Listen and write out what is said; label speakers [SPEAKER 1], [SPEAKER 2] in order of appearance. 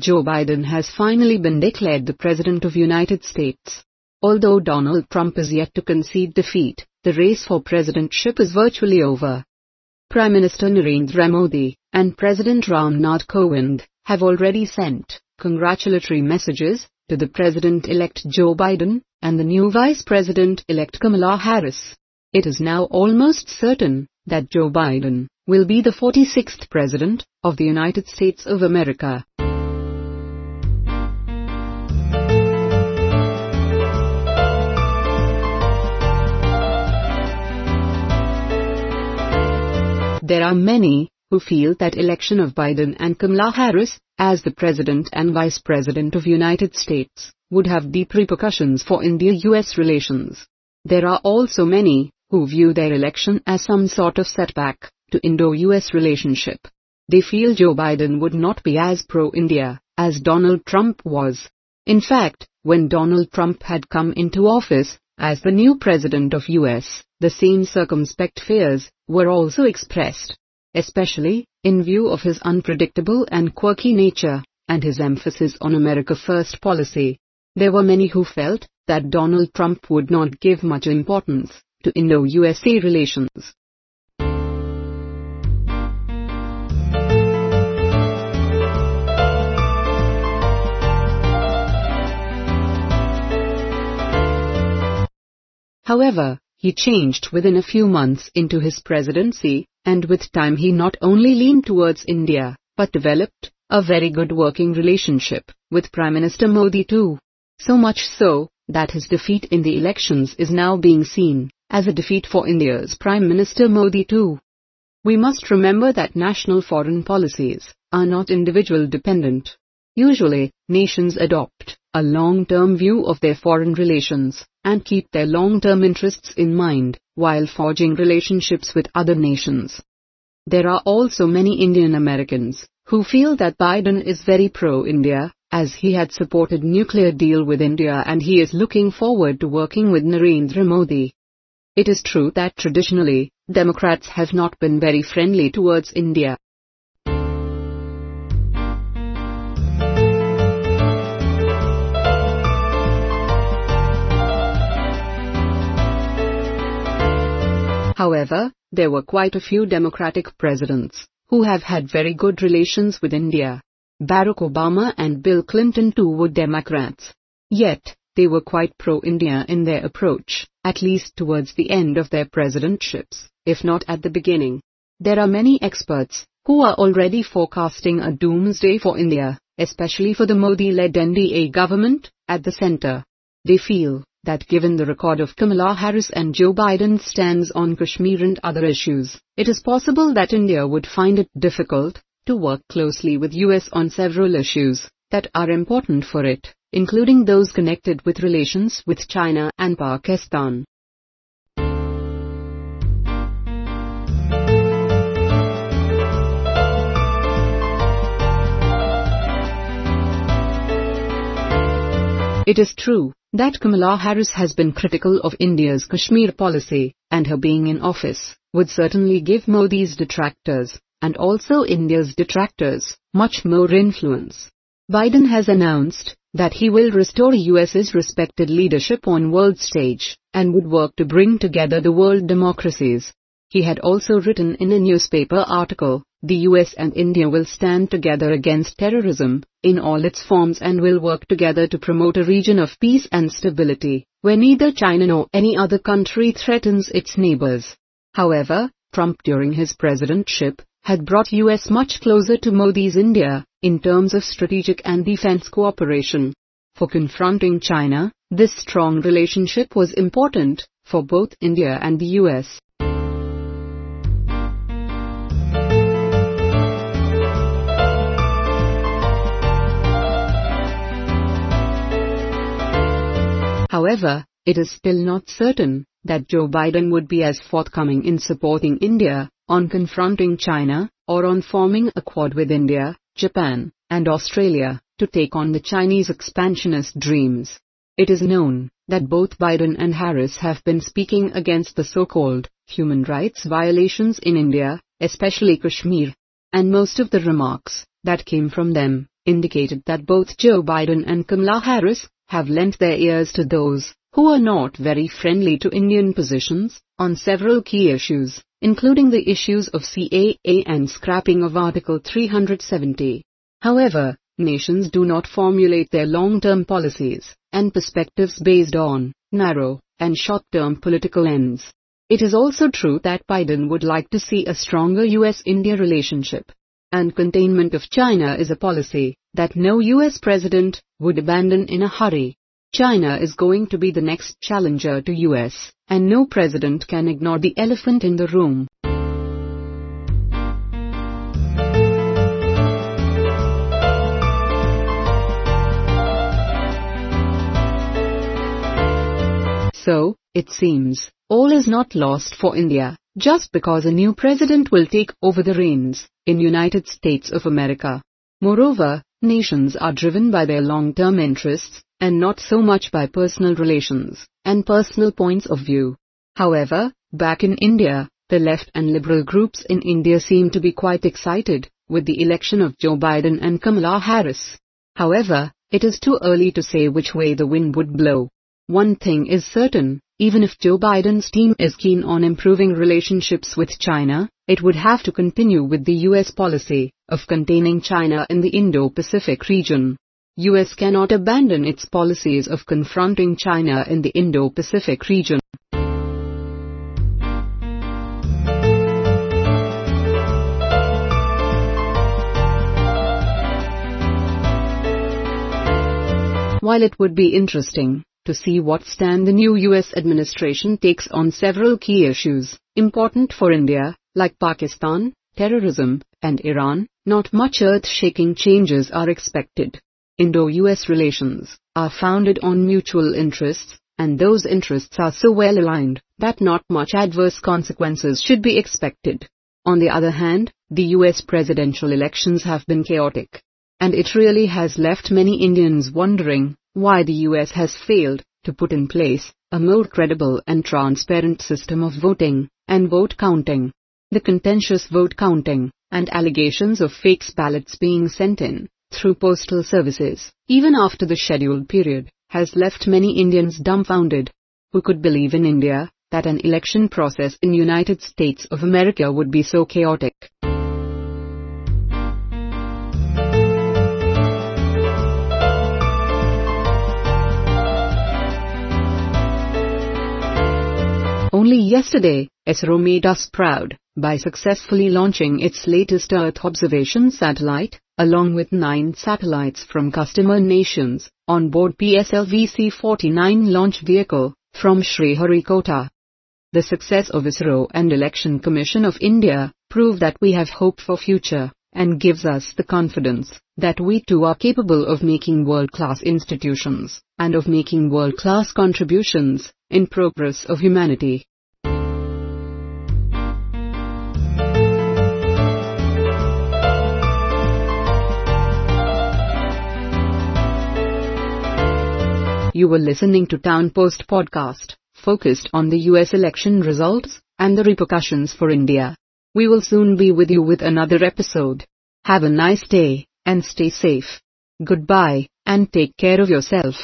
[SPEAKER 1] Joe Biden has finally been declared the President of United States. Although Donald Trump is yet to concede defeat, the race for presidentship is virtually over. Prime Minister Narendra Modi and President Ram Nath Kovind have already sent congratulatory messages to the President-elect Joe Biden and the new Vice President-elect Kamala Harris. It is now almost certain that Joe Biden will be the 46th President of the United States of America. There are many who feel that election of Biden and Kamala Harris as the President and Vice President of United States would have deep repercussions for India-US relations. There are also many who view their election as some sort of setback to Indo-US relationship. They feel Joe Biden would not be as pro-India as Donald Trump was. In fact, when Donald Trump had come into office as the new president of US, the same circumspect fears were also expressed, especially in view of his unpredictable and quirky nature and his emphasis on America First policy. There were many who felt that Donald Trump would not give much importance to Indo-USA relations. However, he changed within a few months into his presidency, and with time he not only leaned towards India, but developed a very good working relationship with Prime Minister Modi too. So much so, that his defeat in the elections is now being seen as a defeat for India's Prime Minister Modi too. We must remember that national foreign policies are not individual dependent. Usually, nations adopt a long-term view of their foreign relations and keep their long-term interests in mind while forging relationships with other nations. There are also many Indian Americans who feel that Biden is very pro-India as he had supported nuclear deal with India and he is looking forward to working with Narendra Modi. It is true that traditionally, Democrats have not been very friendly towards India. However, there were quite a few Democratic presidents who have had very good relations with India. Barack Obama and Bill Clinton too were Democrats. Yet, they were quite pro-India in their approach, at least towards the end of their presidentships, if not at the beginning. There are many experts who are already forecasting a doomsday for India, especially for the Modi-led NDA government at the center. They feel that given the record of Kamala Harris and Joe Biden's stands on Kashmir and other issues, it is possible that India would find it difficult to work closely with US on several issues that are important for it, including those connected with relations with China and Pakistan. It is true that Kamala Harris has been critical of India's Kashmir policy, and her being in office would certainly give Modi's detractors, and also India's detractors, much more influence. Biden has announced that he will restore US's respected leadership on world stage and would work to bring together the world democracies. He had also written in a newspaper article, the US and India will stand together against terrorism in all its forms and will work together to promote a region of peace and stability, where neither China nor any other country threatens its neighbors. However, Trump during his presidentship had brought US much closer to Modi's India in terms of strategic and defense cooperation. For confronting China, this strong relationship was important for both India and the US. However, it is still not certain that Joe Biden would be as forthcoming in supporting India on confronting China or on forming a quad with India, Japan, and Australia to take on the Chinese expansionist dreams. It is known that both Biden and Harris have been speaking against the so-called human rights violations in India, especially Kashmir, and most of the remarks that came from them indicated that both Joe Biden and Kamala Harris have lent their ears to those who are not very friendly to Indian positions on several key issues, including the issues of CAA and scrapping of Article 370. However, nations do not formulate their long-term policies and perspectives based on narrow and short-term political ends. It is also true that Biden would like to see a stronger US-India relationship. And containment of China is a policy that no US president would abandon in a hurry. China is going to be the next challenger to US, and no president can ignore the elephant in the room. So, it seems, all is not lost for India, just because a new president will take over the reins in United States of America. Moreover, nations are driven by their long-term interests and not so much by personal relations and personal points of view. However, back in India, the left and liberal groups in India seem to be quite excited with the election of Joe Biden and Kamala Harris. However, it is too early to say which way the wind would blow. One thing is certain, even if Joe Biden's team is keen on improving relationships with China, it would have to continue with the US policy of containing China in the Indo-Pacific region. US cannot abandon its policies of confronting China in the Indo-Pacific region. While it would be interesting to see what stand the new US administration takes on several key issues important for India, like Pakistan, terrorism, and Iran, not much earth-shaking changes are expected. Indo-US relations are founded on mutual interests, and those interests are so well aligned that not much adverse consequences should be expected. On the other hand, the US presidential elections have been chaotic. And it really has left many Indians wondering why the US has failed to put in place a more credible and transparent system of voting and vote counting. The contentious vote counting and allegations of fake ballots being sent in through postal services, even after the scheduled period, has left many Indians dumbfounded. Who could believe in India that an election process in United States of America would be so chaotic? Only yesterday, ISRO made us proud by successfully launching its latest Earth observation satellite, along with nine satellites from customer nations, on board PSLV-C-49 launch vehicle from Sriharikota. The success of ISRO and Election Commission of India prove that we have hope for future and gives us the confidence that we too are capable of making world-class institutions and of making world-class contributions in progress of humanity. You were listening to Town Post podcast, focused on the US election results and the repercussions for India. We will soon be with you with another episode. Have a nice day and stay safe. Goodbye and take care of yourself.